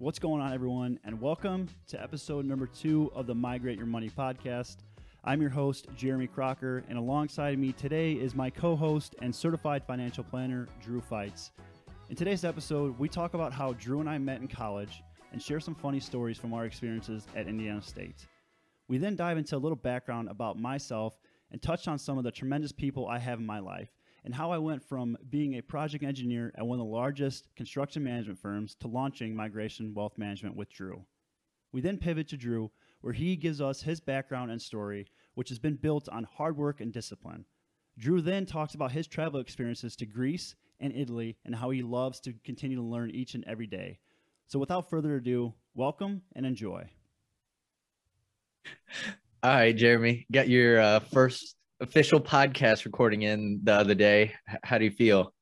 What's going on, everyone? And welcome to episode number two of the Migrate Your Money podcast. I'm your host, Jeremy Crocker, and alongside me today is my co host and certified financial planner, Drew Feutz. In today's episode, we talk about how Drew and I met in college and share some funny stories from our experiences at Indiana State. We then dive into a little background about myself and touch on some of the tremendous people I have in my life and how I went from being a project engineer at one of the largest construction management firms to launching Migration Wealth Management with Drew. We then pivot to Drew, where he gives us his background and story, which has been built on hard work and discipline. Drew then talks about his travel experiences to Greece and Italy and how he loves to continue to learn each and every day. So, without further ado, welcome and enjoy. All right, Jeremy, got your uh, first official podcast recording in the other day. How do you feel?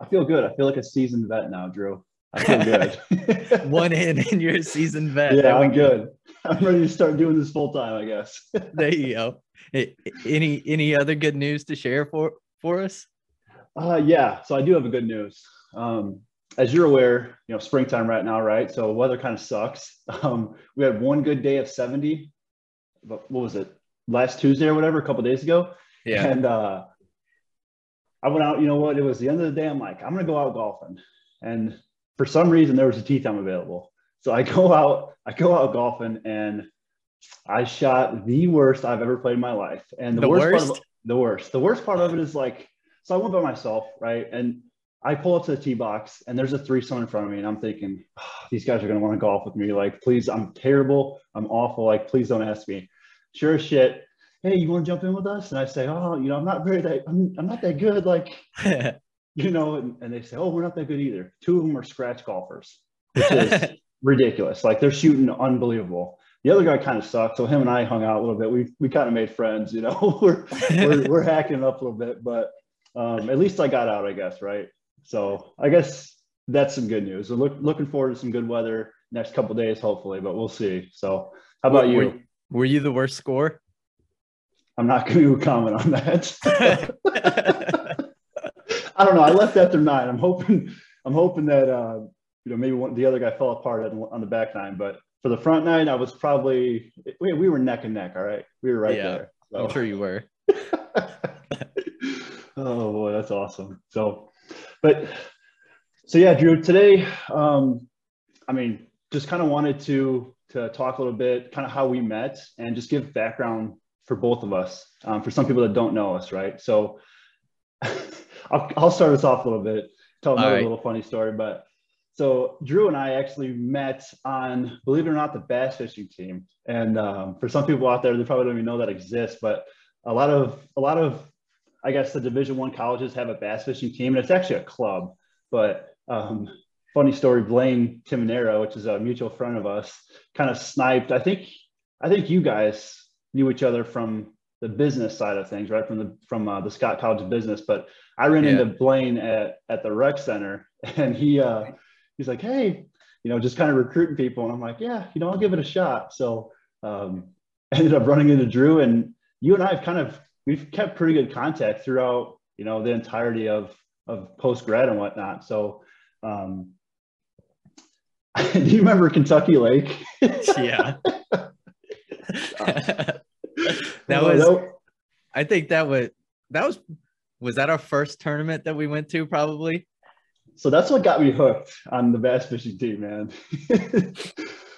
I feel good. I feel like a seasoned vet now, Drew. I feel good. One in and you're a seasoned vet. Yeah, I'm good. I'm ready to start doing this full time, I guess. there you go. Any any other good news to share for for us? Uh, yeah, so I do have a good news. Um, as you're aware, you know, springtime right now, right? So weather kind of sucks. Um, we had one good day of 70, but what was it? Last Tuesday or whatever, a couple days ago. Yeah. And uh, I went out, you know what? It was the end of the day. I'm like, I'm going to go out golfing. And for some reason, there was a tee time available. So I go out, I go out golfing and I shot the worst I've ever played in my life. And the, the worst, worst? part of the worst, the worst part of it is like, so I went by myself, right? And I pull up to the tee box and there's a threesome in front of me. And I'm thinking, oh, these guys are going to want to golf with me. Like, please, I'm terrible. I'm awful. Like, please don't ask me sure as shit, hey, you want to jump in with us? And I say, oh, you know, I'm not very that, I'm, I'm not that good. Like, you know, and, and, they say, oh, we're not that good either. Two of them are scratch golfers, which is ridiculous. Like they're shooting unbelievable. The other guy kind of sucked. So him and I hung out a little bit. We, we kind of made friends, you know, we're, we're, we're hacking it up a little bit, but um, at least I got out, I guess. Right. So I guess that's some good news. We're look, looking forward to some good weather next couple days, hopefully, but we'll see. So how about you? Were you the worst score? I'm not going to comment on that. I don't know. I left after nine. I'm hoping. I'm hoping that uh, you know maybe one, the other guy fell apart on the back nine, but for the front nine, I was probably we, we were neck and neck. All right, we were right yeah, there. So. I'm sure you were. oh boy, that's awesome. So, but so yeah, Drew. Today, um, I mean, just kind of wanted to to talk a little bit, kind of how we met, and just give background for both of us. Um, for some people that don't know us, right? So I'll, I'll, start us off a little bit, tell another right. little funny story. But so Drew and I actually met on, believe it or not, the bass fishing team. And um, for some people out there, they probably don't even know that exists, but a lot of a lot of I guess the Division One colleges have a bass fishing team, and it's actually a club. But um, funny story, Blaine Timonero, which is a mutual friend of us, kind of sniped. I think I think you guys knew each other from the business side of things, right? From the from uh, the Scott College of Business. But I ran yeah. into Blaine at at the rec center, and he uh, he's like, "Hey, you know, just kind of recruiting people," and I'm like, "Yeah, you know, I'll give it a shot." So um, ended up running into Drew, and you and I have kind of we've kept pretty good contact throughout, you know, the entirety of of post grad and whatnot. So um, Do you remember Kentucky Lake? yeah. that was. I think that was that was was that our first tournament that we went to probably. So that's what got me hooked on the bass fishing team, man.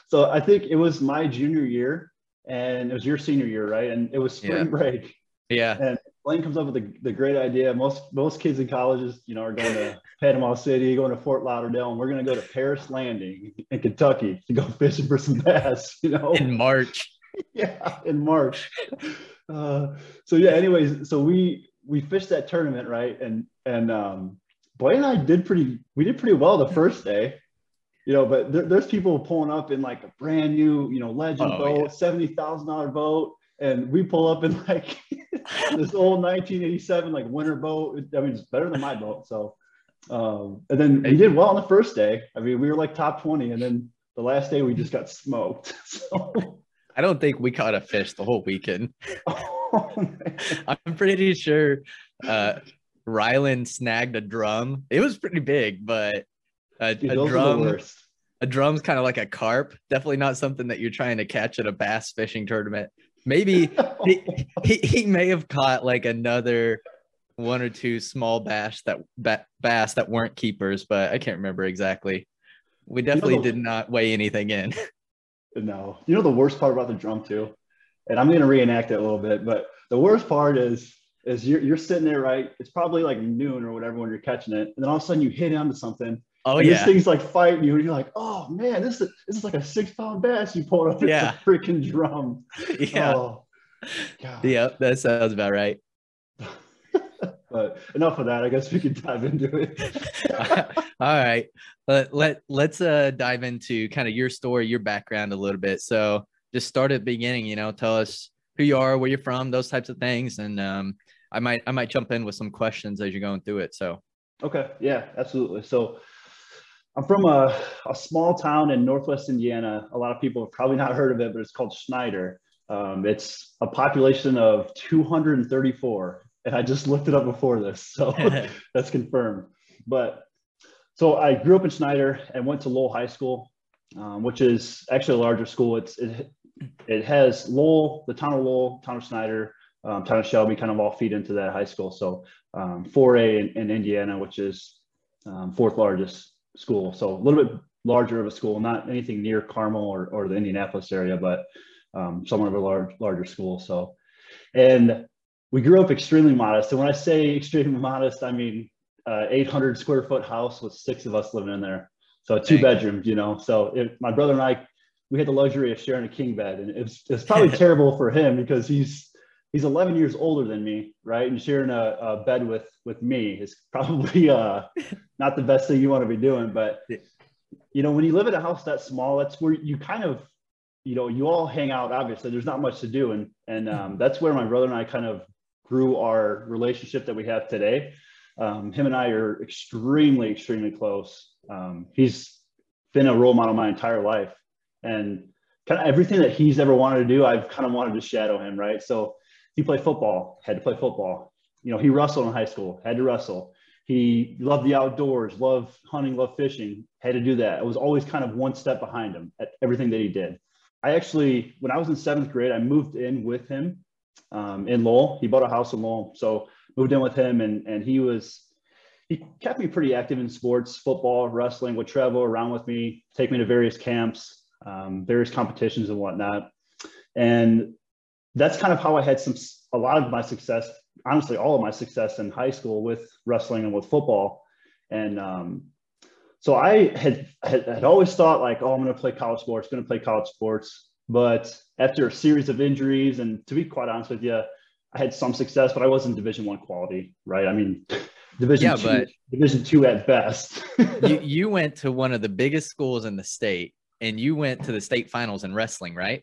so I think it was my junior year, and it was your senior year, right? And it was spring yeah. break. Yeah. And Blaine comes up with the, the great idea. Most most kids in colleges, you know, are going to Panama City, going to Fort Lauderdale, and we're going to go to Paris Landing in Kentucky to go fishing for some bass. You know, in March. yeah, in March. Uh, so yeah. Anyways, so we we fished that tournament, right? And and um, Blaine and I did pretty. We did pretty well the first day. You know, but there, there's people pulling up in like a brand new, you know, legend oh, boat, yeah. seventy thousand dollar boat and we pull up in like this old 1987 like winter boat. I mean, it's better than my boat. So, um, and then we did well on the first day. I mean, we were like top 20, and then the last day we just got smoked. So. I don't think we caught a fish the whole weekend. Oh, I'm pretty sure uh, Ryland snagged a drum. It was pretty big, but a, Dude, a drum a drum's kind of like a carp. Definitely not something that you're trying to catch at a bass fishing tournament. Maybe he, he, he may have caught like another one or two small bass that bass that weren't keepers, but I can't remember exactly. We definitely you know the, did not weigh anything in. No, you know the worst part about the drum too, and I'm going to reenact it a little bit, but the worst part is is you're, you're sitting there right. It's probably like noon or whatever when you're catching it, and then all of a sudden you hit onto something. Oh yeah, this thing's like fighting you, and you're like, oh man, this is this is like a six pound bass you pulled up. Yeah, freaking drum. Yeah. Oh, yep, that sounds about right. But enough of that. I guess we can dive into it. All right. Let, let, let's uh, dive into kind of your story, your background a little bit. So just start at the beginning, you know, tell us who you are, where you're from, those types of things. And um, I might, I might jump in with some questions as you're going through it. So. Okay. Yeah, absolutely. So I'm from a, a small town in Northwest Indiana. A lot of people have probably not heard of it, but it's called Schneider. Um, it's a population of 234 and I just looked it up before this, so that's confirmed. But so I grew up in Schneider and went to Lowell High School, um, which is actually a larger school. It's it, it has Lowell, the town of Lowell, town of Schneider, um, town of Shelby, kind of all feed into that high school. So um, 4A in, in, Indiana, which is um, fourth largest school. So a little bit larger of a school, not anything near Carmel or, or the Indianapolis area, but um, somewhat of a large larger school. So and we grew up extremely modest. And when I say extremely modest, I mean uh, 800 square foot house with six of us living in there. So two Dang. bedrooms, you know. So it, my brother and I, we had the luxury of sharing a king bed, and it's it's probably terrible for him because he's he's 11 years older than me, right? And sharing a, a bed with with me is probably uh, not the best thing you want to be doing. But you know, when you live in a house that small, that's where you kind of you know you all hang out. Obviously, there's not much to do, and and um, that's where my brother and I kind of grew our relationship that we have today. Um, him and I are extremely, extremely close. Um, he's been a role model my entire life, and kind of everything that he's ever wanted to do, I've kind of wanted to shadow him. Right. So he played football, had to play football. You know, he wrestled in high school, had to wrestle. He loved the outdoors, loved hunting, loved fishing, had to do that. I was always kind of one step behind him at everything that he did. I actually, when I was in seventh grade, I moved in with him um, in Lowell. He bought a house in Lowell, so moved in with him, and and he was he kept me pretty active in sports, football, wrestling. Would travel around with me, take me to various camps, um, various competitions, and whatnot. And that's kind of how I had some a lot of my success. Honestly, all of my success in high school with wrestling and with football. And um, so I had, had, had always thought like, oh, I'm going to play college sports, going to play college sports. But after a series of injuries, and to be quite honest with you, I had some success, but I wasn't Division One quality, right? I mean, Division yeah, two, but Division Two at best. you you went to one of the biggest schools in the state, and you went to the state finals in wrestling, right?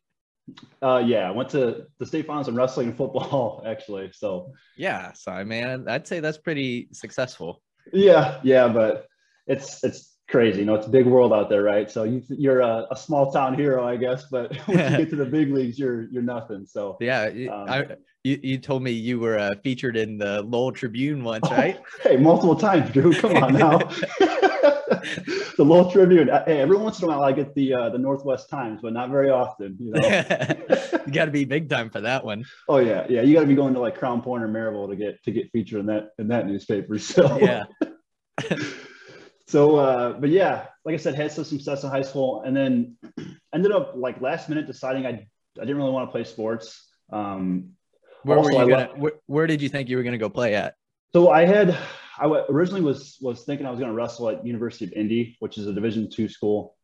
Uh, yeah, I went to the state finals in wrestling and football, actually. So yeah, so I mean, I'd say that's pretty successful. Yeah, yeah, but it's it's crazy. You know, it's a big world out there, right? So you, are a, a, small town hero, I guess, but when you get to the big leagues, you're you're nothing. So yeah, um, I, you, you told me you were uh, featured in the Lowell Tribune once, oh, right? hey, multiple times, Drew. Come on now. the Lowell Tribune. Uh, hey, every once in a while I get the uh, the Northwest Times, but not very often. You know, you got to be big time for that one. Oh yeah, yeah. You got to be going to like Crown Point or Merrillville to get to get featured in that in that newspaper. So yeah so uh, but yeah like i said had some success in high school and then ended up like last minute deciding i, I didn't really want to play sports. Um, where, were you gonna, where, where, did you think you were going to go play at? So i had I originally was was thinking i was going to wrestle at university of indy which is a division two school.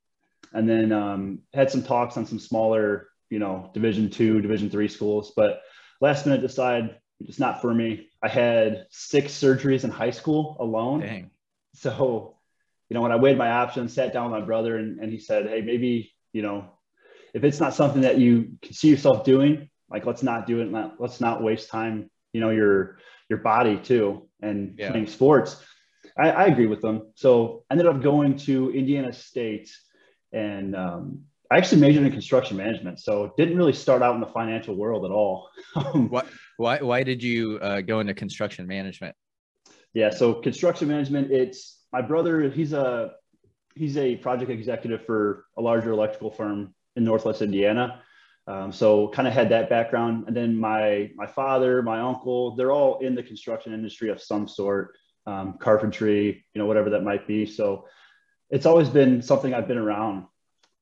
And then um, had some talks on some smaller you know division two division three schools but last minute decided it's not for me. I had six surgeries in high school alone. Dang. so you know, when I weighed my options, sat down with my brother and, and he said, Hey, maybe, you know, if it's not something that you can see yourself doing, like, let's not do it. let's not waste time, you know, your, your body too, and yeah. playing sports. I, I, agree with them. So I ended up going to Indiana State and, um, I actually majored in construction management, so didn't really start out in the financial world at all. why, why, why did you uh, go into construction management? Yeah, so construction management, it's my brother, he's a he's a project executive for a larger electrical firm in Northwest Indiana. Um, so kind of had that background. And then my my father, my uncle, they're all in the construction industry of some sort, um, carpentry, you know, whatever that might be. So it's always been something I've been around.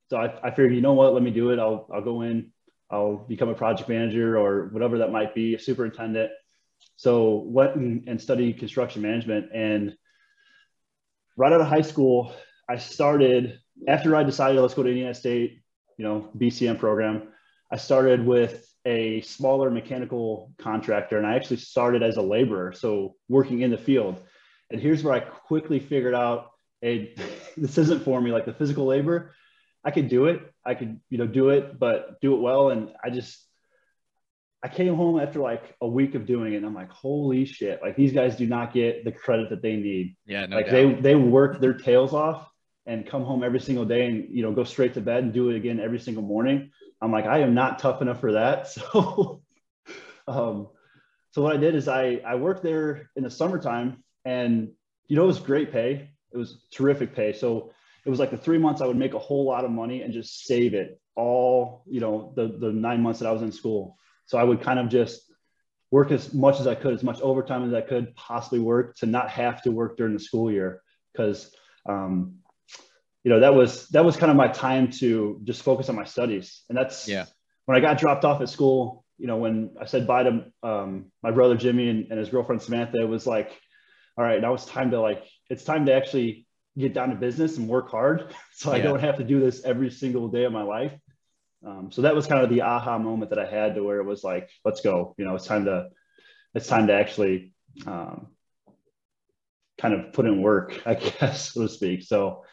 So I, I figured, you know what, let me do it. I'll I'll go in, I'll become a project manager or whatever that might be, a superintendent. So went and, and studied construction management. And right out of high school, I started after I decided let's go to Indiana State, you know, BCM program. I started with a smaller mechanical contractor, and I actually started as a laborer, so working in the field. And here's where I quickly figured out, a this isn't for me. Like the physical labor, I could do it. I could, you know, do it, but do it well. And I just, I came home after like a week of doing it, and I'm like, holy shit! Like these guys do not get the credit that they need. Yeah, no like doubt. they they work their tails off and come home every single day and you know go straight to bed and do it again every single morning. I'm like, I am not tough enough for that. So, um, so what I did is I I worked there in the summertime, and you know it was great pay. It was terrific pay. So it was like the three months I would make a whole lot of money and just save it all. You know the the nine months that I was in school. So I would kind of just work as much as I could, as much overtime as I could possibly work to not have to work during the school year. Because um, you know that was that was kind of my time to just focus on my studies. And that's Yeah. when i got dropped off at school you know when i said bye to um, my brother jimmy and, and his girlfriend samantha it was like all right now it's time to like it's time to actually get down to business and work hard. So i don't have to do this every single day of my life um, so that was kind of the aha moment that i had to where it was like let's go you know it's time to it's time to actually um, kind of put in work i guess so to speak so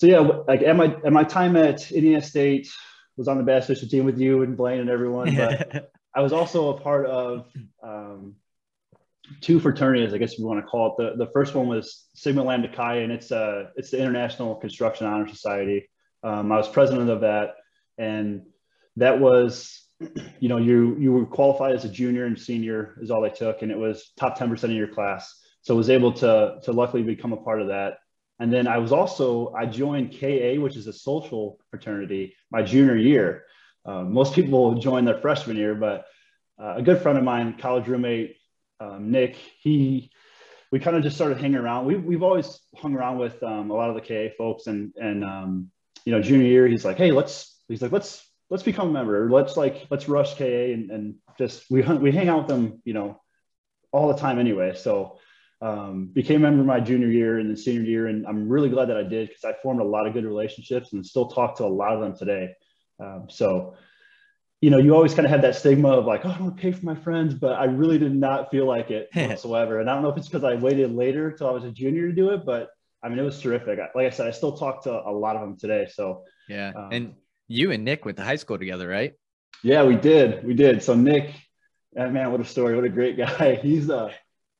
so yeah, like at my at my time at Indiana State, was on the bass fishing team with you and Blaine and everyone. But I was also a part of um, two fraternities, I guess you want to call it. The the first one was Sigma Lambda Chi, and it's uh it's the International Construction Honor Society. Um, I was president of that, and that was, you know, you you were qualified as a junior and senior is all they took, and it was top ten percent of your class. So I was able to to luckily become a part of that. And then I was also, I joined KA, which is a social fraternity, my junior year. Um, most people join their freshman year, but uh, a good friend of mine, college roommate, um, Nick, he, we kind of just started hanging around. We, we've always hung around with um, a lot of the KA folks and, and um, you know, junior year, he's like, hey, let's, he's like, let's, let's become a member. Let's like, let's rush KA and, and just, we, we hang out with them, you know, all the time anyway. So um, became a member my junior year and then senior year. And I'm really glad that I did because I formed a lot of good relationships and still talk to a lot of them today. Um, so, you know, you always kind of have that stigma of like, oh, I don't pay for my friends, but I really did not feel like it whatsoever. And I don't know if it's because I waited later till I was a junior to do it, but I mean, it was terrific. Like I said, I still talk to a lot of them today. So yeah. Um, and you and Nick went to high school together, right? Yeah, we did. We did. So Nick, uh, man, what a story! What a great guy. He's uh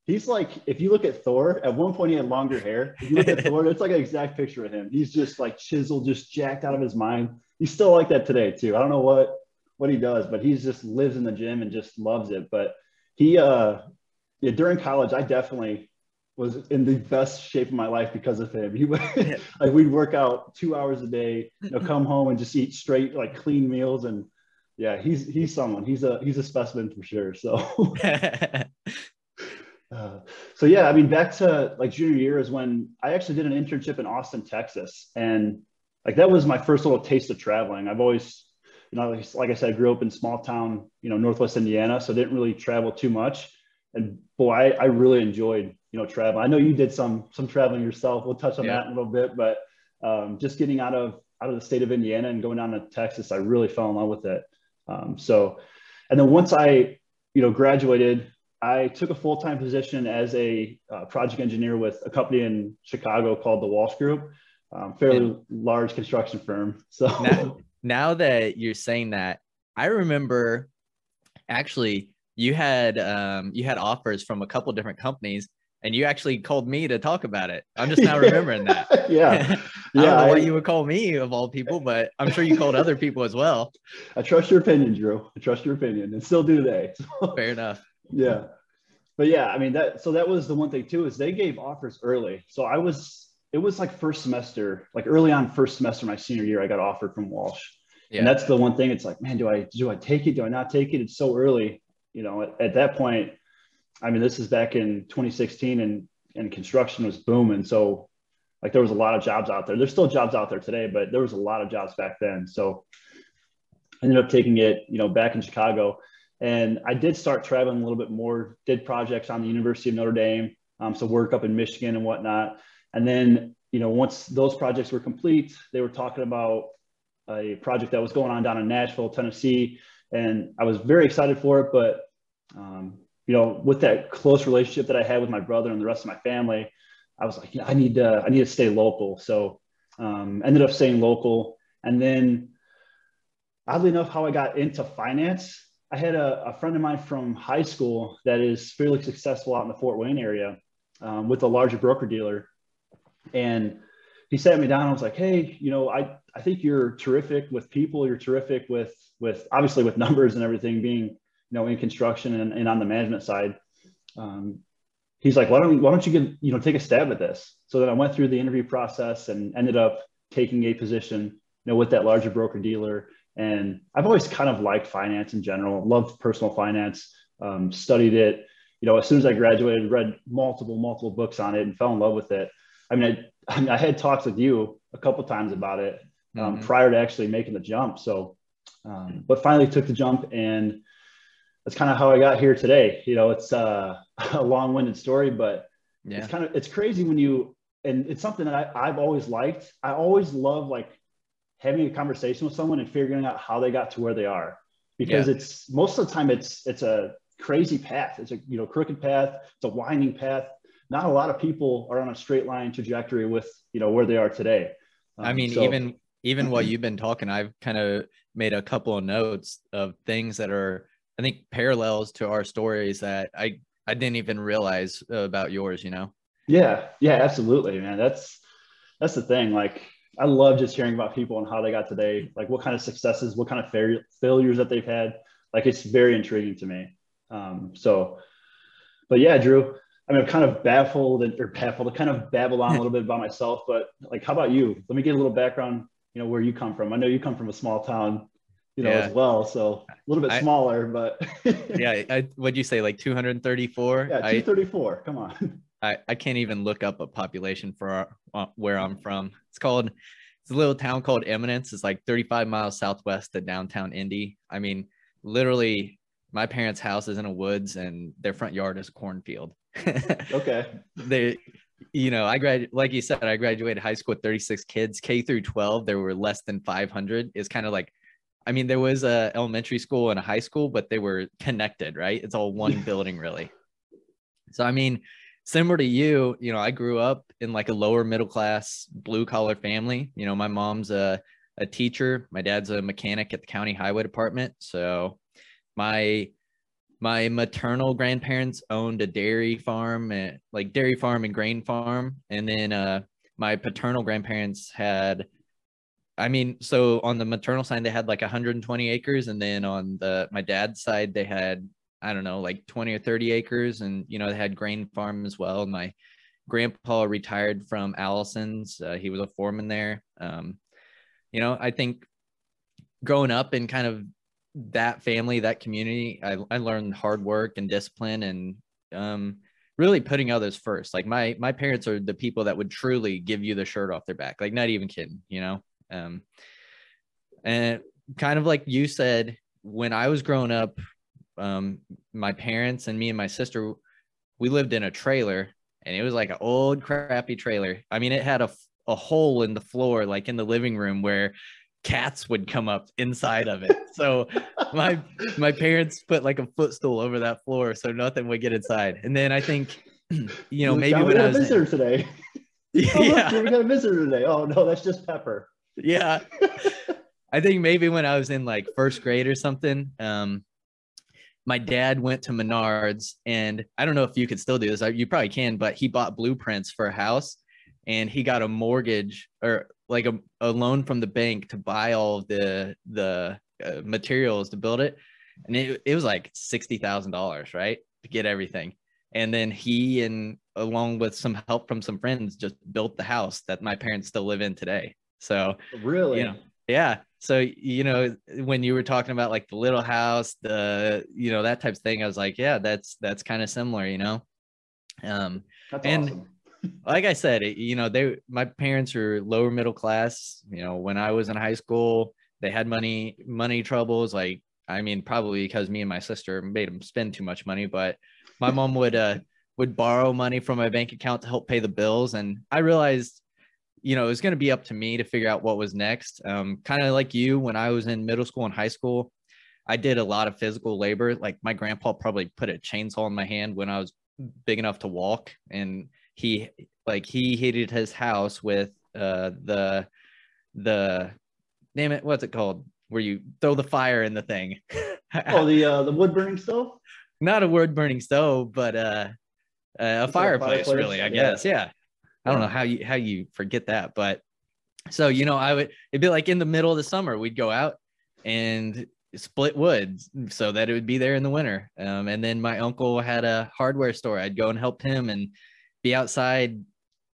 he's like if you look at Thor, at one point he had longer hair. If you look at Thor, it's like an exact picture of him. He's just like chiseled, just jacked out of his mind. He's still like that today too. I don't know what what he does, but he's just lives in the gym and just loves it. But he uh yeah, during college, I definitely was in the best shape of my life because of him. He would like we'd work out two hours a day, you know, come home and just eat straight, like clean meals and yeah, he's he's someone. He's a he's a specimen for sure. So uh, so yeah, I mean, back to like junior year is when I actually did an internship in Austin, Texas, and like that was my first little taste of traveling. I've always, you know, like, like I said, I grew up in small town, you know, Northwest Indiana, so didn't really travel too much. And boy, I, I really enjoyed, you know, traveling. I know you did some some traveling yourself. We'll touch on Yeah. that in a little bit, but um, just getting out of out of the state of Indiana and going down to Texas, I really fell in love with it. Um, so, and then once I, you know, graduated, I took a full time position as a uh, project engineer with a company in Chicago called the Walsh Group, um, fairly large construction firm. So, now, now that you're saying that, I remember actually you had um you had offers from a couple different companies and you actually called me to talk about it. I'm just now remembering that. yeah, I yeah. don't know why I, you would call me of all people, but I'm sure you called other people as well. I trust your opinion, Drew. I trust your opinion, and still do today. So, Fair enough. yeah but yeah i mean that so that was the one thing too is they gave offers early so i was it was like first semester, like early on first semester my senior year, I got offered from Walsh. Yeah. And that's the one thing. It's like, man, do I do I take it? Do I not take it? It's so early. You know, at, at that point, I mean, this is back in 2016 and and construction was booming. So like there was a lot of jobs out there. There's still jobs out there today, but there was a lot of jobs back then. So I ended up taking it, you know, back in Chicago. And I did start traveling a little bit more, did projects on the University of Notre Dame. Um, so work up in Michigan and whatnot. And then, you know, once those projects were complete, they were talking about a project that was going on down in Nashville, Tennessee. And I was very excited for it. But, um, you know, with that close relationship that I had with my brother and the rest of my family, I was like, yeah, I need to, I need to stay local. So um, ended up staying local. And then oddly enough, how I got into finance, I had a, a friend of mine from high school that is fairly successful out in the Fort Wayne area um, with a larger broker dealer. And he sat me down. I was like, Hey, you know, I, I think you're terrific with people. You're terrific with, with obviously with numbers and everything being, you know, in construction and, and on the management side. Um, he's like, why don't, why don't you get, you know, take a stab at this? So then I went through the interview process and ended up taking a position, you know, with that larger broker dealer. And I've always kind of liked finance in general, loved personal finance, um, studied it. You know, as soon as I graduated, read multiple, multiple books on it and fell in love with it. I mean, I, I, mean, I had talks with you a couple times about it um, mm-hmm. prior to actually making the jump. So, um, but finally took the jump and that's kind of how I got here today. You know, it's uh, a long-winded story, but yeah. it's kind of it's crazy when you and it's something that I, I've always liked. I always love like having a conversation with someone and figuring out how they got to where they are because yeah. it's most of the time it's it's a crazy path. It's a you know crooked path. It's a winding path. Not a lot of people are on a straight line trajectory with you know where they are today. Um, I mean, so, even even while you've been talking, I've kind of made a couple of notes of things that are I think parallels to our stories that I I didn't even realize about yours. You know. Yeah. Yeah. Absolutely, man. That's that's the thing. Like I love just hearing about people and how they got today, like what kind of successes, what kind of fail- failures that they've had. Like it's very intriguing to me. Um, so, but yeah, Drew, I mean, I'm kind of baffled and, or baffled, I kind of babble on a little bit about myself, but like, how about you? Let me get a little background, you know, where you come from. I know you come from a small town, you know, yeah. as well. So a little bit I, smaller, but yeah. I, what'd you say? Like 234? Yeah, 234. I, Come on. I, I can't even look up a population for our, uh, where I'm from. It's called, it's a little town called Eminence. It's like 35 miles southwest of downtown Indy. I mean, literally, my parents' house is in a woods and their front yard is a cornfield. okay. They, you know, I grad like you said, I graduated high school with 36 kids. K through 12, there were less than 500. Is kind of like, I mean, there was a elementary school and a high school, but they were connected, right? It's all one building, really. So I mean, similar to you, you know, I grew up in like a lower middle class blue collar family. You know, my mom's a, a teacher, my dad's a mechanic at the county highway department. So my my maternal grandparents owned a dairy farm and like dairy farm and grain farm. And then uh my paternal grandparents had I mean, so on the maternal side, they had like 120 acres, and then on the my dad's side, they had I don't know, like 20 or 30 acres. And, you know, they had grain farm as well. And my grandpa retired from Allison's. Uh, he was a foreman there. Um, you know, I think growing up in kind of that family, that community, I, I learned hard work and discipline and um, really putting others first. Like my, my parents are the people that would truly give you the shirt off their back. Like not even kidding, you know? Um, and kind of like you said, when I was growing up, um, my parents and me and my sister, we lived in a trailer and it was like an old crappy trailer. I mean, it had a, a hole in the floor, like in the living room where cats would come up inside of it. So my my parents put like a footstool over that floor so nothing would get inside. And then I think, you know, maybe when I was a visitor today. oh, yeah, look, we got a visitor today. Oh no, that's just Pepper. Yeah. I think maybe when I was in like first grade or something, um, my dad went to Menards, and I don't know if you could still do this. You probably can, but he bought blueprints for a house, and he got a mortgage or like a, a loan from the bank to buy all the the uh, materials to build it, and it it was like sixty thousand dollars, right, to get everything. And then he and along with some help from some friends, just built the house that my parents still live in today. So really, you know, yeah. So you know, when you were talking about like the little house, the you know that type of thing, I was like, yeah, that's that's kind of similar, you know. Um, that's and awesome. like I said, it, you know, they my parents are lower middle class. You know, when I was in high school, they had money money troubles. Like, I mean, probably because me and my sister made them spend too much money, but my mom would uh would borrow money from my bank account to help pay the bills, and I realized you know, it was going to be up to me to figure out what was next. Um, kind of like you, when I was in middle school and high school, I did a lot of physical labor. Like my grandpa probably put a chainsaw in my hand when I was big enough to walk, and he like he heated his house with uh the the damn it, what's it called? Where you throw the fire in the thing. oh, the uh, the wood burning stove. Not a wood burning stove, but uh, a fireplace, fireplace, really. I guess, yeah. yeah. I don't know how you how you forget that, but so you know, I would it'd be like in the middle of the summer, we'd go out and split wood so that it would be there in the winter. Um, and then my uncle had a hardware store. I'd go and help him and be outside,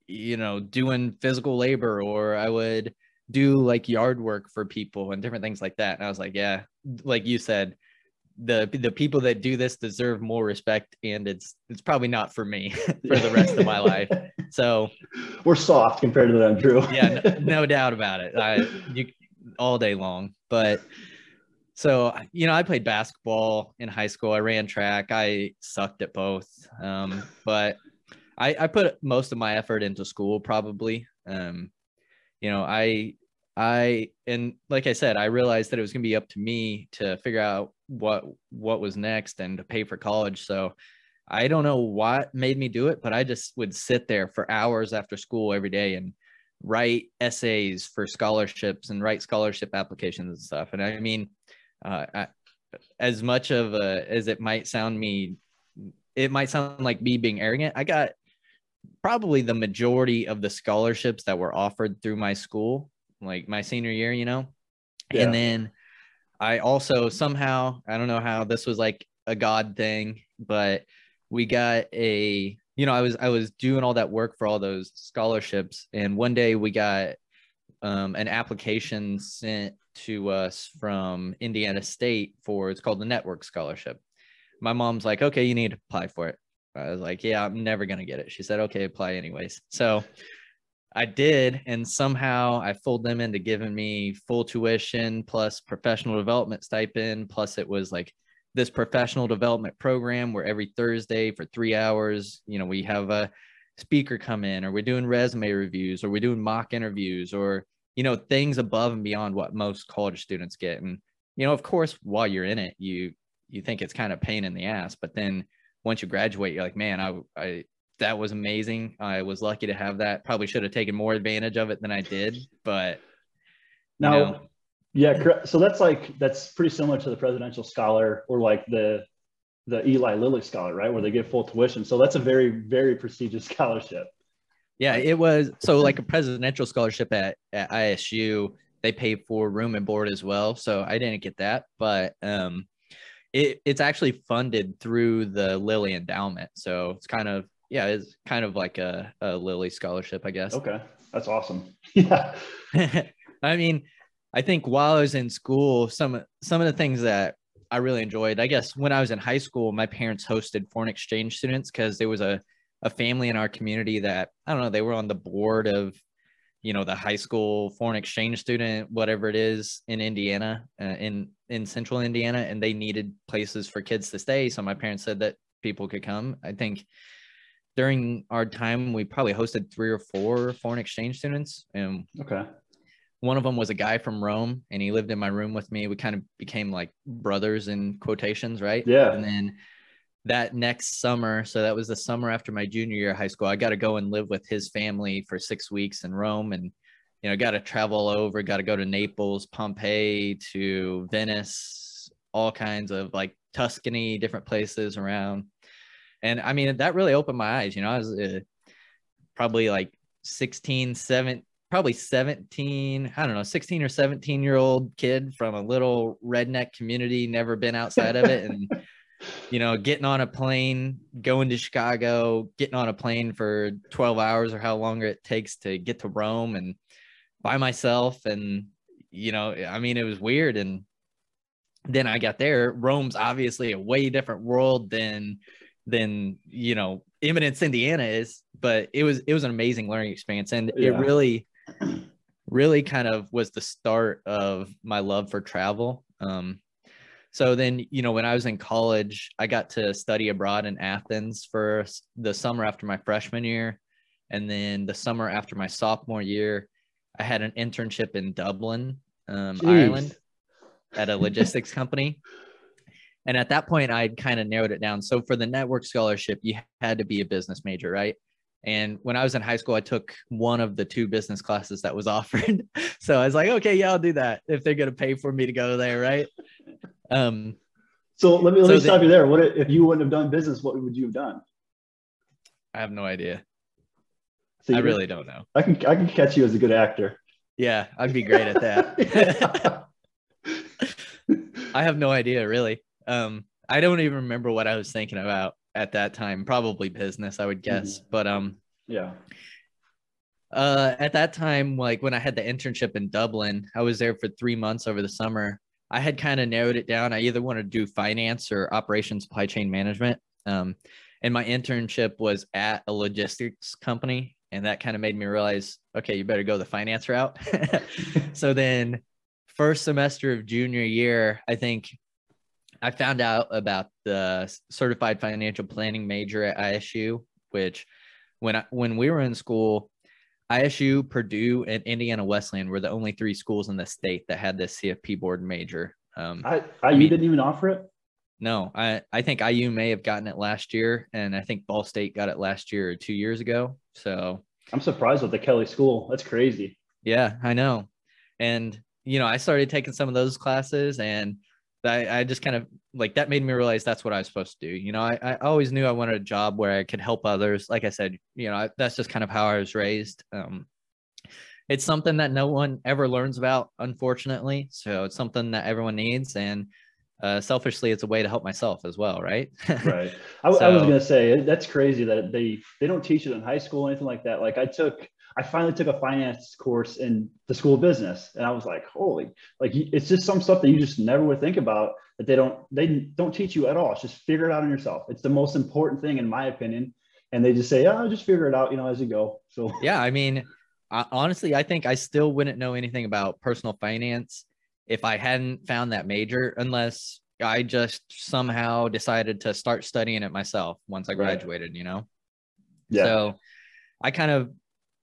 you know, doing physical labor, or I would do like yard work for people and different things like that. And I was like, yeah, like you said, the the people that do this deserve more respect and it's it's probably not for me for the rest of my life so we're soft compared to them drew. Yeah no, no, doubt about it. I you all day long. But so you know i played basketball in high school. I ran track. I sucked at both. Um, but I, I put most of my effort into school probably. Um, you know i I and like I said, I realized that it was going to be up to me to figure out what what was next and to pay for college. So I don't know what made me do it, but I just would sit there for hours after school every day and write essays for scholarships and write scholarship applications and stuff. And I mean, uh, I, as much of a, as it might sound me, it might sound like me being arrogant. I got probably the majority of the scholarships that were offered through my school like my senior year, you know? Yeah. And then I also somehow, I don't know how this was like a God thing, but we got a, you know, I was, I was doing all that work for all those scholarships. And one day we got um, an application sent to us from Indiana State for, it's called the Network Scholarship. My mom's like, okay, you need to apply for it. I was like, yeah, I'm never going to get it. She said, okay, apply anyways. So I did, and somehow I fooled them into giving me full tuition plus professional development stipend. Plus, it was like this professional development program where every Thursday for three hours, you know, we have a speaker come in, or we're doing resume reviews, or we're doing mock interviews, or you know, things above and beyond what most college students get. And you know, of course, while you're in it, you you think it's kind of pain in the ass, but then once you graduate, you're like, man, I I that was amazing. I was lucky to have that. Probably should have taken more advantage of it than I did, but now, know. Yeah, correct. So that's like that's pretty similar to the presidential scholar or like the the Eli Lilly scholar, right, where they get full tuition. So that's a very very prestigious scholarship. Yeah, it was so like a presidential scholarship at, at ISU. They pay for room and board as well, so I didn't get that, but um, it, it's actually funded through the Lilly Endowment. So it's kind of yeah, it's kind of like a, a Lilly scholarship, I guess. Okay, that's awesome. Yeah. I mean, I think while I was in school, some some of the things that I really enjoyed, I guess, when I was in high school, my parents hosted foreign exchange students because there was a a family in our community that I don't know, they were on the board of, you know, the high school foreign exchange student, whatever it is in Indiana, uh, in in central Indiana, and they needed places for kids to stay. So my parents said that people could come. I think during our time, we probably hosted three or four foreign exchange students. And okay. One of them was a guy from Rome and he lived in my room with me. We kind of became like brothers in quotations, right? Yeah. And then that next summer, so that was the summer after my junior year of high school, I got to go and live with his family for six weeks in Rome and you know, got to travel over, got to go to Naples, Pompeii, to Venice, all kinds of like Tuscany, different places around and I mean that really opened my eyes. You know, I was uh, probably like 16, 7, probably 17, I don't know, 16 or 17 year old kid from a little redneck community, never been outside of it. And you know, getting on a plane, going to Chicago, getting on a plane for 12 hours or how long it takes to get to Rome and by myself. And, you know, I mean, it was weird. And then I got there. Rome's obviously a way different world than, than, you know, Eminence, Indiana is, but it was, it was an amazing learning experience. And Yeah. it really, really kind of was the start of my love for travel. Um, so then, you know, when I was in college, I got to study abroad in Athens for the summer after my freshman year. And then the summer after my sophomore year, I had an internship in Dublin, um, Ireland, at a logistics company. And at that point, I'd kind of narrowed it down. So for the network scholarship, you had to be a business major, right? And when I was in high school, I took one of the two business classes that was offered. so I was like, okay, yeah, I'll do that if they're going to pay for me to go there, right? Um, So let me let So me the- stop you there. What if if you wouldn't have done business? What would you have done? I have no idea. So I really don't know. I can I can catch you as a good actor. Yeah, I'd be great at that. I have no idea, really. Um, I don't even remember what I was thinking about at that time. Probably business, I would guess. But um, yeah. uh, at that time, like when I had the internship in Dublin, I was there for three months over the summer. I had kind of narrowed it down. I either want to do finance or operations supply chain management. Um, and my internship was at a logistics company. And that kind of made me realize, okay, you better go the finance route. so then, first semester of junior year, I think I found out about the certified financial planning major at ISU, which when I, when we were in school, ISU, Purdue, and Indiana Wesleyan were the only three schools in the state that had this CFP board major. Um, I, I mean- didn't even offer it. no, I, I think IU may have gotten it last year, and I think Ball State got it last year or two years ago. So I'm surprised with the Kelley School. That's crazy. yeah, I know. And you know, I started taking some of those classes, and I, I just kind of like that made me realize that's what I was supposed to do. You know, I, I always knew I wanted a job where I could help others. Like I said, you know, I, that's just kind of how I was raised. Um, it's something that no one ever learns about, unfortunately. So it's something that everyone needs, and uh, selfishly, it's a way to help myself as well, right? Right. I, I was gonna say that's crazy that they they don't teach it in high school or anything like that. Like I took I finally took a finance course in the school of business, and I was like, holy, like it's just some stuff that you just never would think about that they don't they don't teach you at all. It's just figure it out on yourself. It's the most important thing in my opinion. And they just say, oh, just figure it out, you know, as you go. So yeah i mean I, honestly i think i still wouldn't know anything about personal finance if i hadn't found that major unless i just somehow decided to start studying it myself once i Right. graduated you know yeah, so i kind of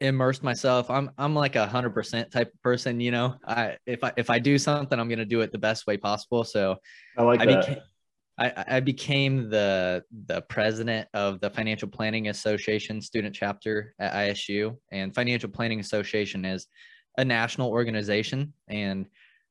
immersed myself i'm i'm like a hundred percent type of person you know i if i if i do something i'm going to do it the best way possible so I like I that. became I, I became the the president of the Financial Planning Association student chapter at ISU, and Financial Planning Association is a national organization, and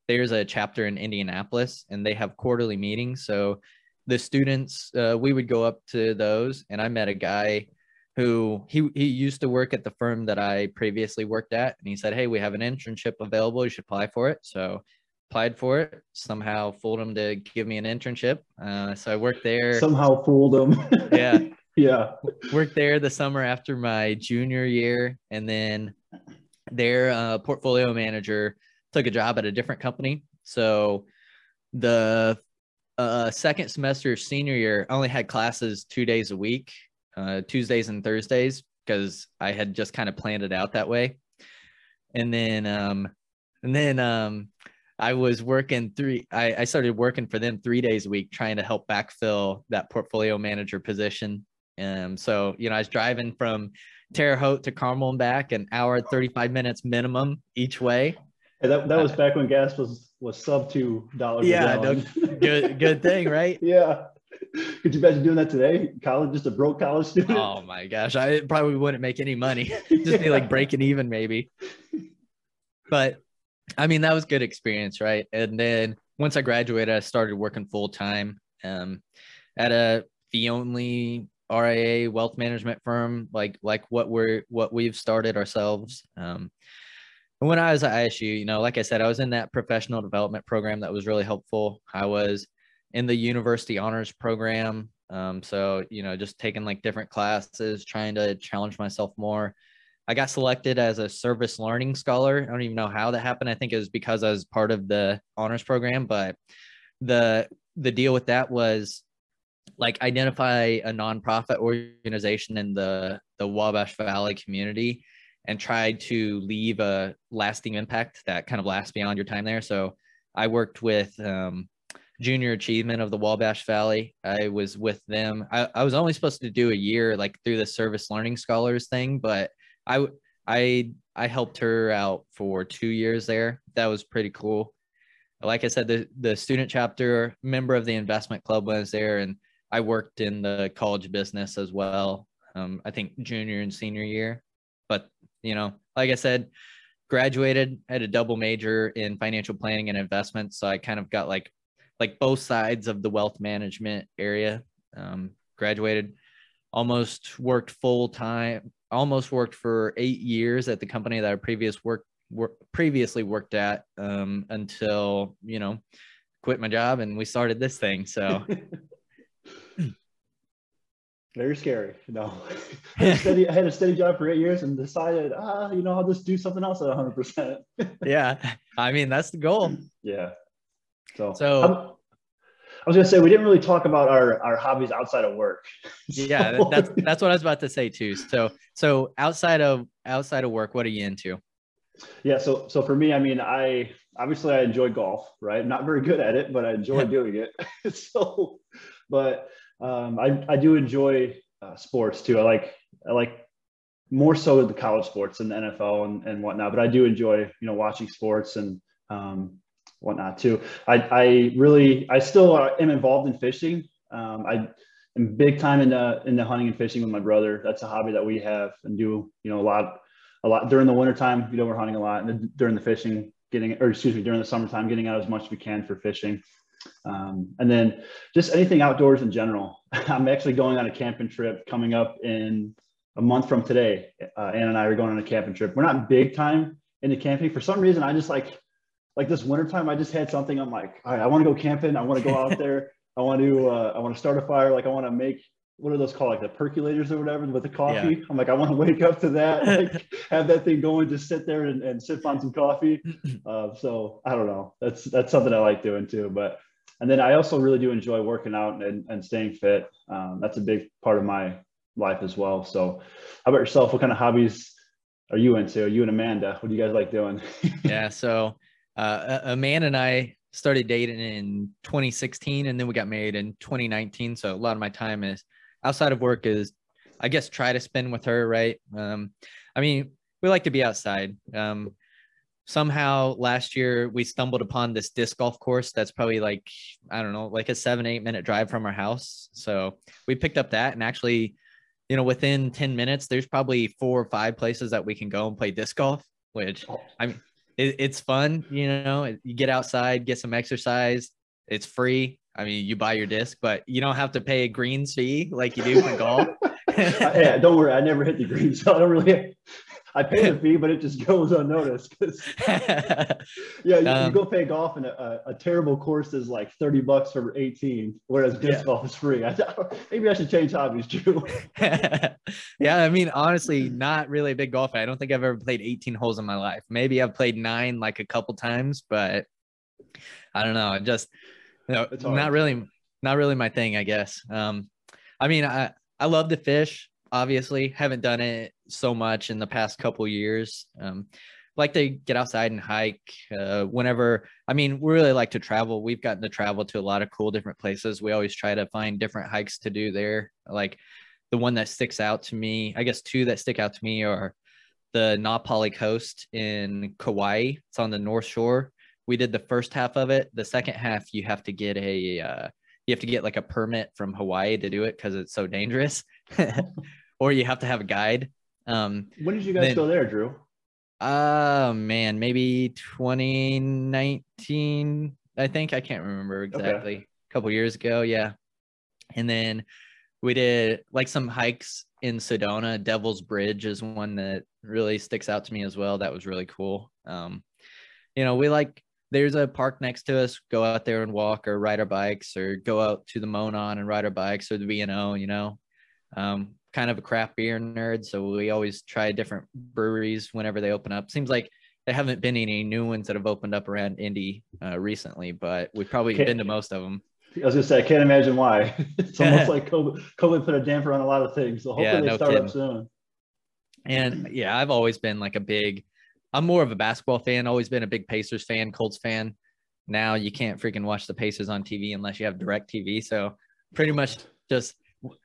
there's a chapter in Indianapolis, and they have quarterly meetings. So the students, uh, we would go up to those, and I met a guy who he he used to work at the firm that I previously worked at, and he said, "Hey, we have an internship available. You should apply for it." So applied for it somehow fooled him to give me an internship uh, so i worked there Somehow fooled them. yeah yeah. worked there the summer after my junior year and then their uh, portfolio manager took a job at a different company so the uh, second semester of senior year i only had classes two days a week uh, tuesdays and thursdays because i had just kind of planned it out that way and then um and then um I was working three. I, I started working for them three days a week, trying to help backfill that portfolio manager position. Um, so you know, I was driving from Terre Haute to Carmel and back, an hour and thirty five minutes minimum each way. Hey, that, that was back when gas was was sub two dollars. Yeah, a gallon. Good, good thing, right? yeah. Could you imagine doing that today? College, just a broke college student. Oh my gosh, I probably wouldn't make any money. Just be like breaking even, maybe. But I mean, that was good experience, right? And then once I graduated, I started working full time um, at a the only RIA wealth management firm like like what we're what we've started ourselves. Um, and when I was at ISU, you know, like I said, I was in that professional development program that was really helpful. I was in the university honors program. Um, so you know, just taking like different classes, trying to challenge myself more. I got selected as a service learning scholar. I don't even know how that happened. I think it was because I was part of the honors program, but the the deal with that was like identify a nonprofit organization in the the Wabash Valley community and try to leave a lasting impact that kind of lasts beyond your time there. So I worked with um, Junior Achievement of the Wabash Valley. I was with them. I, I was only supposed to do a year like through the Service Learning Scholars thing, but I I I helped her out for two years there. That was pretty cool. Like I said, the the student chapter member of the investment club was there, and I worked in the college business as well. Um, I think junior and senior year, but you know, like I said, graduated, had a double major in financial planning and investments. So I kind of got like like both sides of the wealth management area. Um, graduated, almost worked full time, almost worked for eight years at the company that I previous worked work, previously worked at um, until you know quit my job and we started this thing. So Very scary. No, I had, steady, I had a steady job for eight years and decided, ah, you know, I'll just do something else at 100%. yeah, I mean that's the goal. Yeah. So, so I'm, I was gonna say we didn't really talk about our our hobbies outside of work. so, yeah, that's that's what I was about to say too. So so outside of outside of work, what are you into? Yeah, so so for me, I mean, I obviously I enjoy golf, right? not very good at it, but I enjoy doing it. so, but um, I, I do enjoy uh, sports too. I like I like more so the college sports and the NFL and, and whatnot. But I do enjoy you know watching sports and um, whatnot too. I I really I still am involved in fishing. Um, I am big time into into hunting and fishing with my brother. That's a hobby that we have and do you know a lot a lot during the wintertime. You know we're hunting a lot and during the fishing getting or excuse me during the summertime getting out as much as we can for fishing. Um, and then just anything outdoors in general. I'm actually going on a camping trip coming up in a month from today. Uh, Ann and I are going on a camping trip. We're not big time into camping. For some reason, I just like, like this wintertime, I just had something. I'm like, all right, I want to go camping. I want to go out there. I want to, uh, I want to start a fire. Like I want to make, what are those called? Like the percolators or whatever with the coffee. Yeah. I'm like, I want to wake up to that, like have that thing going, just sit there and, and sip on some coffee. Uh, so I don't know. That's, that's something I like doing too, but and then I also really do enjoy working out and, and staying fit. Um, that's a big part of my life as well. So, how about yourself? What kind of hobbies are you into? Are you and Amanda? What do you guys like doing? yeah. So, uh, Amanda and I started dating in 2016 and then we got married in 2019. So, a lot of my time is outside of work is, I guess, try to spend with her, right? Um, I mean, we like to be outside. Um, somehow last year we stumbled upon this disc golf course that's probably like i don't know like a seven eight minute drive from our house so we picked up that and actually you know within 10 minutes there's probably four or five places that we can go and play disc golf which i mean it, it's fun you know you get outside get some exercise it's free i mean you buy your disc but you don't have to pay a greens fee like you do for golf uh, yeah, don't worry. I never hit the greens, so I don't really. I pay the fee, but it just goes unnoticed. yeah, you, um, you, go play golf, and a, a, terrible course is like thirty bucks for eighteen, whereas disc yeah. golf is free. I, maybe I should change hobbies, Drew. yeah, I mean, honestly, not really a big golfer. I don't think I've ever played eighteen holes in my life. Maybe I've played nine like a couple times, but I don't know. It just you know, not really, not really my thing. I guess. Um, I mean, I I love to fish. Obviously, haven't done it so much in the past couple years. Um, like to get outside and hike uh, whenever. I mean, we really like to travel. We've gotten to travel to a lot of cool different places. We always try to find different hikes to do there. Like the one that sticks out to me, I guess two that stick out to me are the Na Pali Coast in Kauai. It's on the North Shore. We did the first half of it. The second half, you have to get a uh, you have to get like a permit from Hawaii to do it because it's so dangerous, or you have to have a guide. Um, when did you guys then, go there, Drew? Uh man, maybe 2019. I think I can't remember exactly. Okay. A couple years ago, yeah. And then we did like some hikes in Sedona. Devil's Bridge is one that really sticks out to me as well. That was really cool. Um, you know, we like there's a park next to us. Go out there and walk, or ride our bikes, or go out to the Monon and ride our bikes, or the B and O. You know, um, kind of a craft beer nerd, so we always try different breweries whenever they open up. Seems like there haven't been any new ones that have opened up around Indy uh, recently, but we've probably Okay. been to most of them. I was gonna say I can't imagine why. it's almost like COVID, COVID put a damper on a lot of things. So hopefully Yeah, they no start kidding. up soon. And yeah, I've always been like a big, I'm more of a basketball fan, always been a big Pacers fan, Colts fan. Now you can't freaking watch the Pacers on TV unless you have direct TV. So pretty much just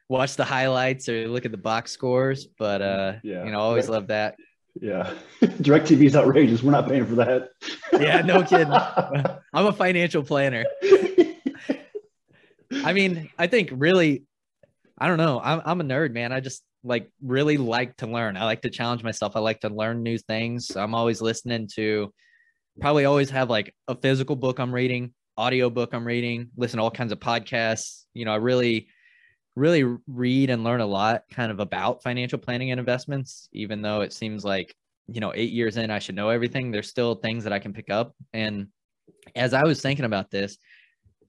watch the highlights or look at the box scores. But uh, Yeah. you know, always love that. Yeah, Direct TV is outrageous. We're not paying for that. Yeah, no kidding. I'm a financial planner. I mean, I think really, I don't know. I'm I'm a nerd, man. I just like really like to learn. I like to challenge myself. I like to learn new things. I'm always listening to probably always have like a physical book I'm reading, audio book I'm reading, listen to all kinds of podcasts. You know, I really really read and learn a lot kind of about financial planning and investments, even though it seems like, you know, eight years in, I should know everything. There's still things that I can pick up. And as I was thinking about this,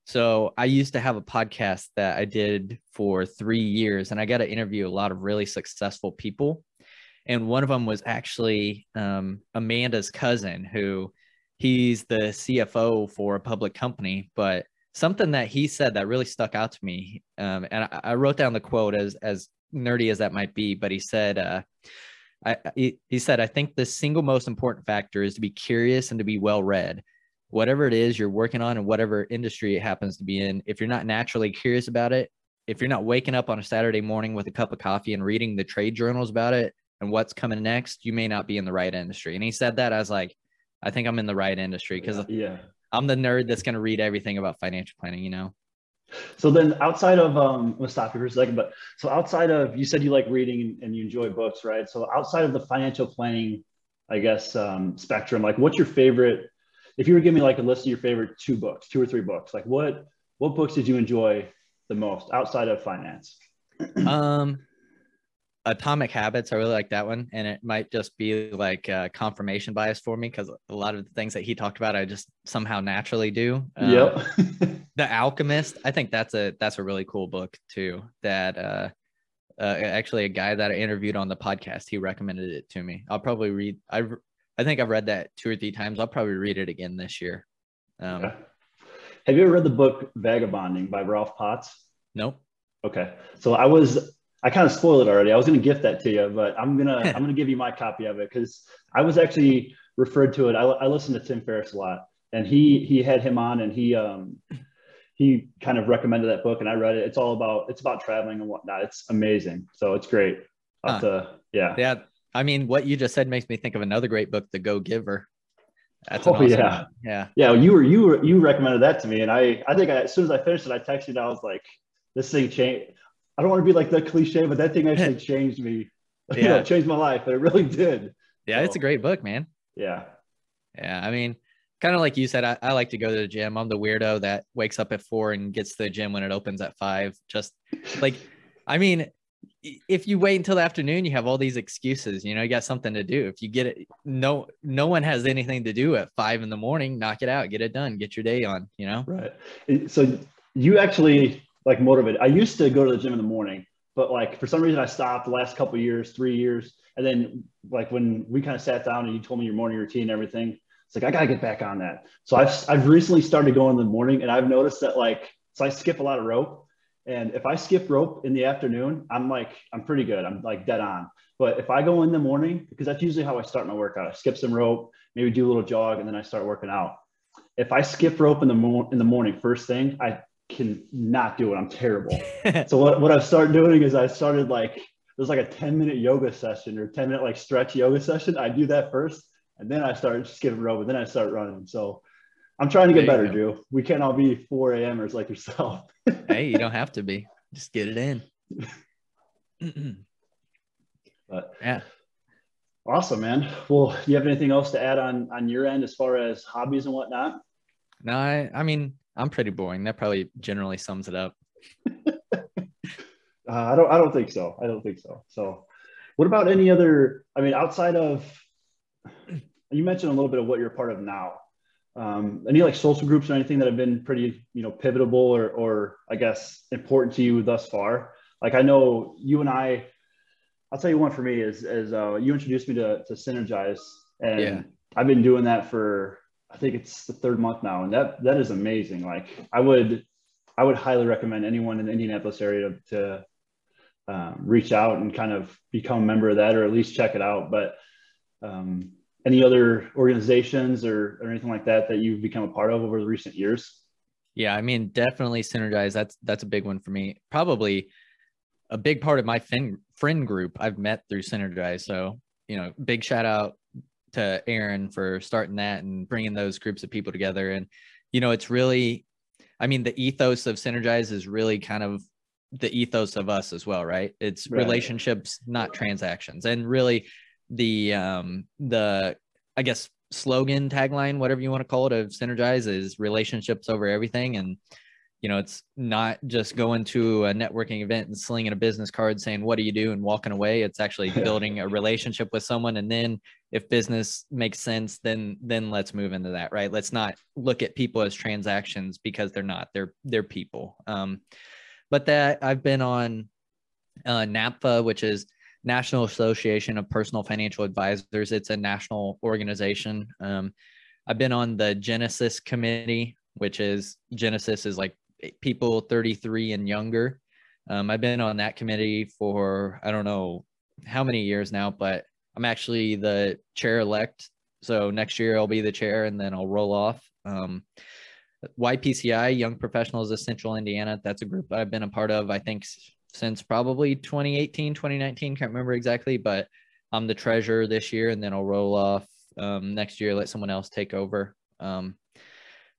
so I used to have a podcast that I did for three years, and I got to interview a lot of really successful people. And one of them was actually um, Amanda's cousin, who he's the CFO for a public company. But something that he said that really stuck out to me, um, and I, I wrote down the quote as as nerdy as that might be, but he said, uh, I, he, he said, I think the single most important factor is to be curious and to be well read whatever it is you're working on and whatever industry it happens to be in, if you're not naturally curious about it, if you're not waking up on a Saturday morning with a cup of coffee and reading the trade journals about it and what's coming next, you may not be in the right industry. And he said that I was like, I think I'm in the right industry because yeah. I'm the nerd that's going to read everything about financial planning, you know? So then, outside of um, I'm gonna stop you for a second. But so outside of you said you like reading and, and you enjoy books, right? So outside of the financial planning, I guess um, spectrum, like what's your favorite? If you were to give me like a list of your favorite two books, two or three books, like what what books did you enjoy the most outside of finance? um atomic habits i really like that one and it might just be like uh, confirmation bias for me because a lot of the things that he talked about i just somehow naturally do Um, yep. the alchemist i think that's a that's a really cool book too that uh uh, actually a guy that I interviewed on the podcast, he recommended it to me. I'll probably read. I I think I've read that two or three times. I'll probably read it again this year. Um, Okay. Have you ever read the book Vagabonding by Rolf Potts? Nope. Okay. So I was I kind of spoiled it already. I was going to gift that to you, but I'm gonna I'm gonna give you my copy of it because I was actually referred to it. I, I listen to Tim Ferriss a lot, and he he had him on, and he um he kind of recommended that book, and I read it. It's all about it's about traveling and whatnot. It's amazing. So it's great. I'll to, yeah. Yeah. I mean, what you just said makes me think of another great book, The Go Giver. That's Oh, awesome yeah. one. Yeah. Yeah, you were you were you recommended that to me, and I I think I, as soon as I finished it, I texted. I was like, this thing changed. I don't want to be like the cliche, but that thing actually changed me. You know, Yeah. changed my life, it really did. Yeah. It's a great book, man. Yeah. Yeah. I mean, kind of like you said, I, I like to go to the gym. I'm the weirdo that wakes up at four and gets to the gym when it opens at five. Just like, I mean, if you wait until the afternoon, you have all these excuses. You know, you got something to do. If you get it, no, no one has anything to do at five in the morning. Knock it out, get it done, get your day on. You know. Right. So you actually like motivated. I used to go to the gym in the morning, but like for some reason I stopped the last couple years, three years. And then like when we kind of sat down and you told me your morning routine and everything, it's like I gotta get back on that. So I've I've recently started going in the morning and I've noticed that like so I skip a lot of rope. And if I skip rope in the afternoon, I'm like, I'm pretty good. I'm like dead on. But if I go in the morning, because that's usually how I start my workout, I skip some rope, maybe do a little jog, and then I start working out. If I skip rope in the mo- in the morning, first thing, I can not do it. I'm terrible. so what, what I've started doing is I started like there's like a 10 minute yoga session or 10 minute like stretch yoga session. I do that first and then I start skipping rope and then I start running. So I'm trying to get better, Drew. We can't all be 4 a.m.ers like yourself. hey, you don't have to be. Just get it in. But yeah. awesome, man. Well, do you have anything else to add on on your end as far as hobbies and whatnot? No, I, I mean, I'm pretty boring. That probably generally sums it up. Uh, I don't. I don't think so. I don't think so. So, what about any other? I mean, outside of you mentioned a little bit of what you're part of now. um, any like social groups or anything that have been pretty, you know, pivotal or, or I guess important to you thus far? Like I know you and I, I'll tell you one for me is, is uh, you introduced me to, to Synergize and Yeah. I've been doing that for, I think it's the third month now. And that, that is amazing. Like I would, I would highly recommend anyone in the Indianapolis area to, to um, reach out and kind of become a member of that, or at least check it out. But um, any other organizations or, or anything like that that you've become a part of over the recent years? Yeah, I mean, definitely synergize. That's that's a big one for me. Probably a big part of my fin- friend group I've met through Synergize. So, you know, big shout out to Aaron for starting that and bringing those groups of people together. And, you know, it's really, I mean, the ethos of Synergize is really kind of the ethos of us as well, right? It's Right. relationships, not transactions. And really the, um, the, I guess, slogan, tagline, whatever you want to call it, of Synergize is relationships over everything. And, you know, it's not just going to a networking event and slinging a business card saying, What do you do? and walking away. It's actually building a relationship with someone. And then if business makes sense, then then let's move into that, right? Let's not look at people as transactions because they're not. They're they're people. Um, but that I've been on uh, NAPFA, which is National Association of Personal Financial Advisors. It's a national organization. Um, I've been on the Genesis committee, which is Genesis is like people 33 and younger. Um, I've been on that committee for I don't know how many years now, but I'm actually the chair elect. So next year I'll be the chair and then I'll roll off. Um, YPCI, Young Professionals of Central Indiana, that's a group I've been a part of, I think, since probably 2018, 2019, can't remember exactly, but I'm the treasurer this year and then I'll roll off um, next year, let someone else take over. Um,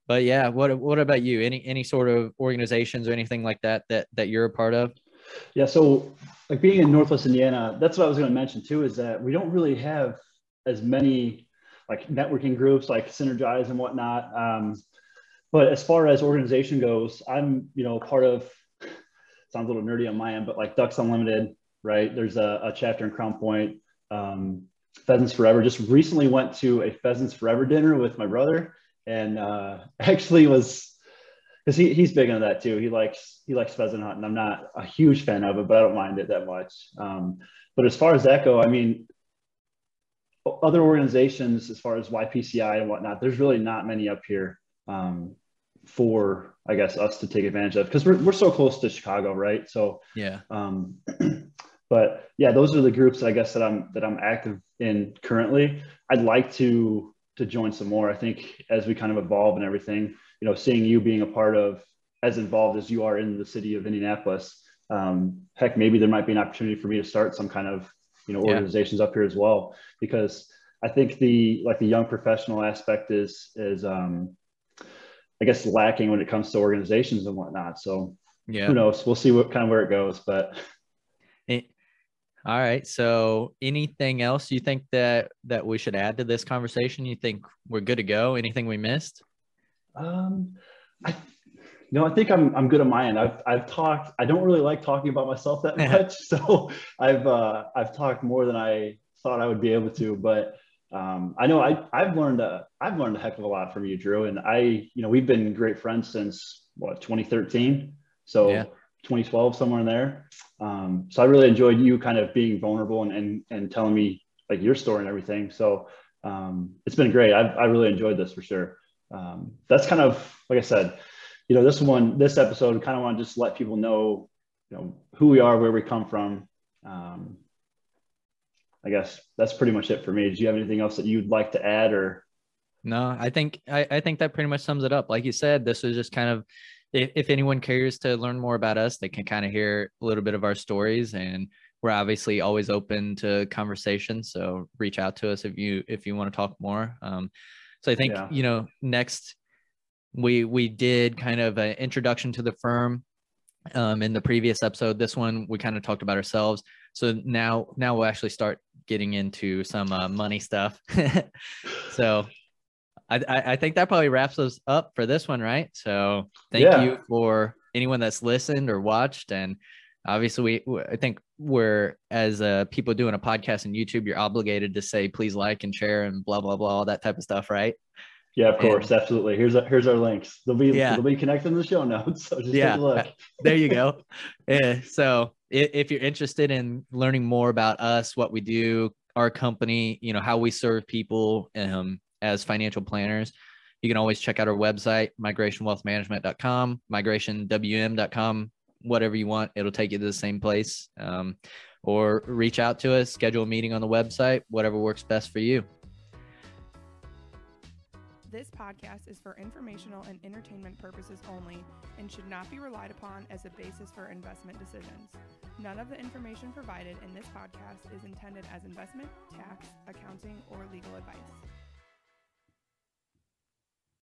but yeah, what what about you? Any any sort of organizations or anything like that that that you're a part of? Yeah. So, like being in Northwest Indiana, that's what I was going to mention too. Is that we don't really have as many like networking groups like Synergize and whatnot. Um, but as far as organization goes, I'm you know part of. Sounds a little nerdy on my end, but like Ducks Unlimited, right? There's a, a chapter in Crown Point. Um, Pheasants Forever. Just recently went to a Pheasants Forever dinner with my brother, and uh, actually was because he, he's big into that too. He likes he likes pheasant hunting. I'm not a huge fan of it, but I don't mind it that much. Um, but as far as that go, I mean, other organizations as far as YPCI and whatnot, there's really not many up here um, for I guess us to take advantage of because we're we're so close to Chicago, right? So Yeah. um, but yeah, those are the groups I guess that I'm that I'm active in currently. I'd like to to join some more. I think as we kind of evolve and everything, you know, seeing you being a part of as involved as you are in the city of Indianapolis, um, heck, maybe there might be an opportunity for me to start some kind of you know Yeah. organizations up here as well because I think the like the young professional aspect is is um, I guess lacking when it comes to organizations and whatnot. So Yeah. who knows? We'll see what kind of where it goes, but. All right. So anything else you think that that we should add to this conversation? You think we're good to go? Anything we missed? Um, I, no, I think I'm, I'm good on my end. I've, I've talked, I don't really like talking about myself that much. So I've, uh, I've talked more than I thought I would be able to, but, um, I know I, I've learned, a, I've learned a heck of a lot from you, Drew. And I, you know, we've been great friends since what, 2013. So Yeah. 2012, somewhere in there. Um, so I really enjoyed you kind of being vulnerable and, and, and telling me like your story and everything. So, um, it's been great. I've, I really enjoyed this for sure. Um, that's kind of, like I said, you know, this one, this episode, kind of want to just let people know, you know, who we are, where we come from. Um, I guess that's pretty much it for me. Do you have anything else that you'd like to add or? No, I think I, I think that pretty much sums it up. Like you said, this is just kind of if, if anyone cares to learn more about us, they can kind of hear a little bit of our stories and we're obviously always open to conversation. So reach out to us if you if you want to talk more. Um, so I think Yeah. you know next we we did kind of an introduction to the firm um, in the previous episode. This one we kind of talked about ourselves. So now now we'll actually start getting into some uh, money stuff. so I, I think that probably wraps us up for this one, right? So thank Yeah. you for anyone that's listened or watched, and obviously we I think we're as uh, people doing a podcast and YouTube, you're obligated to say please like and share and blah blah blah all that type of stuff, right? Yeah, of course, and, absolutely. Here's our, here's our links. They'll be yeah. they'll be connected in the show notes. So just yeah, take a look. there you go. Yeah. So if you're interested in learning more about us, what we do, our company, you know, how we serve people um, as financial planners, you can always check out our website, migrationwealthmanagement.com, migrationwm.com, whatever you want. It'll take you to the same place. Um, or reach out to us, schedule a meeting on the website, whatever works best for you. This podcast is for informational and entertainment purposes only and should not be relied upon as a basis for investment decisions. None of the information provided in this podcast is intended as investment, tax, accounting, or legal advice.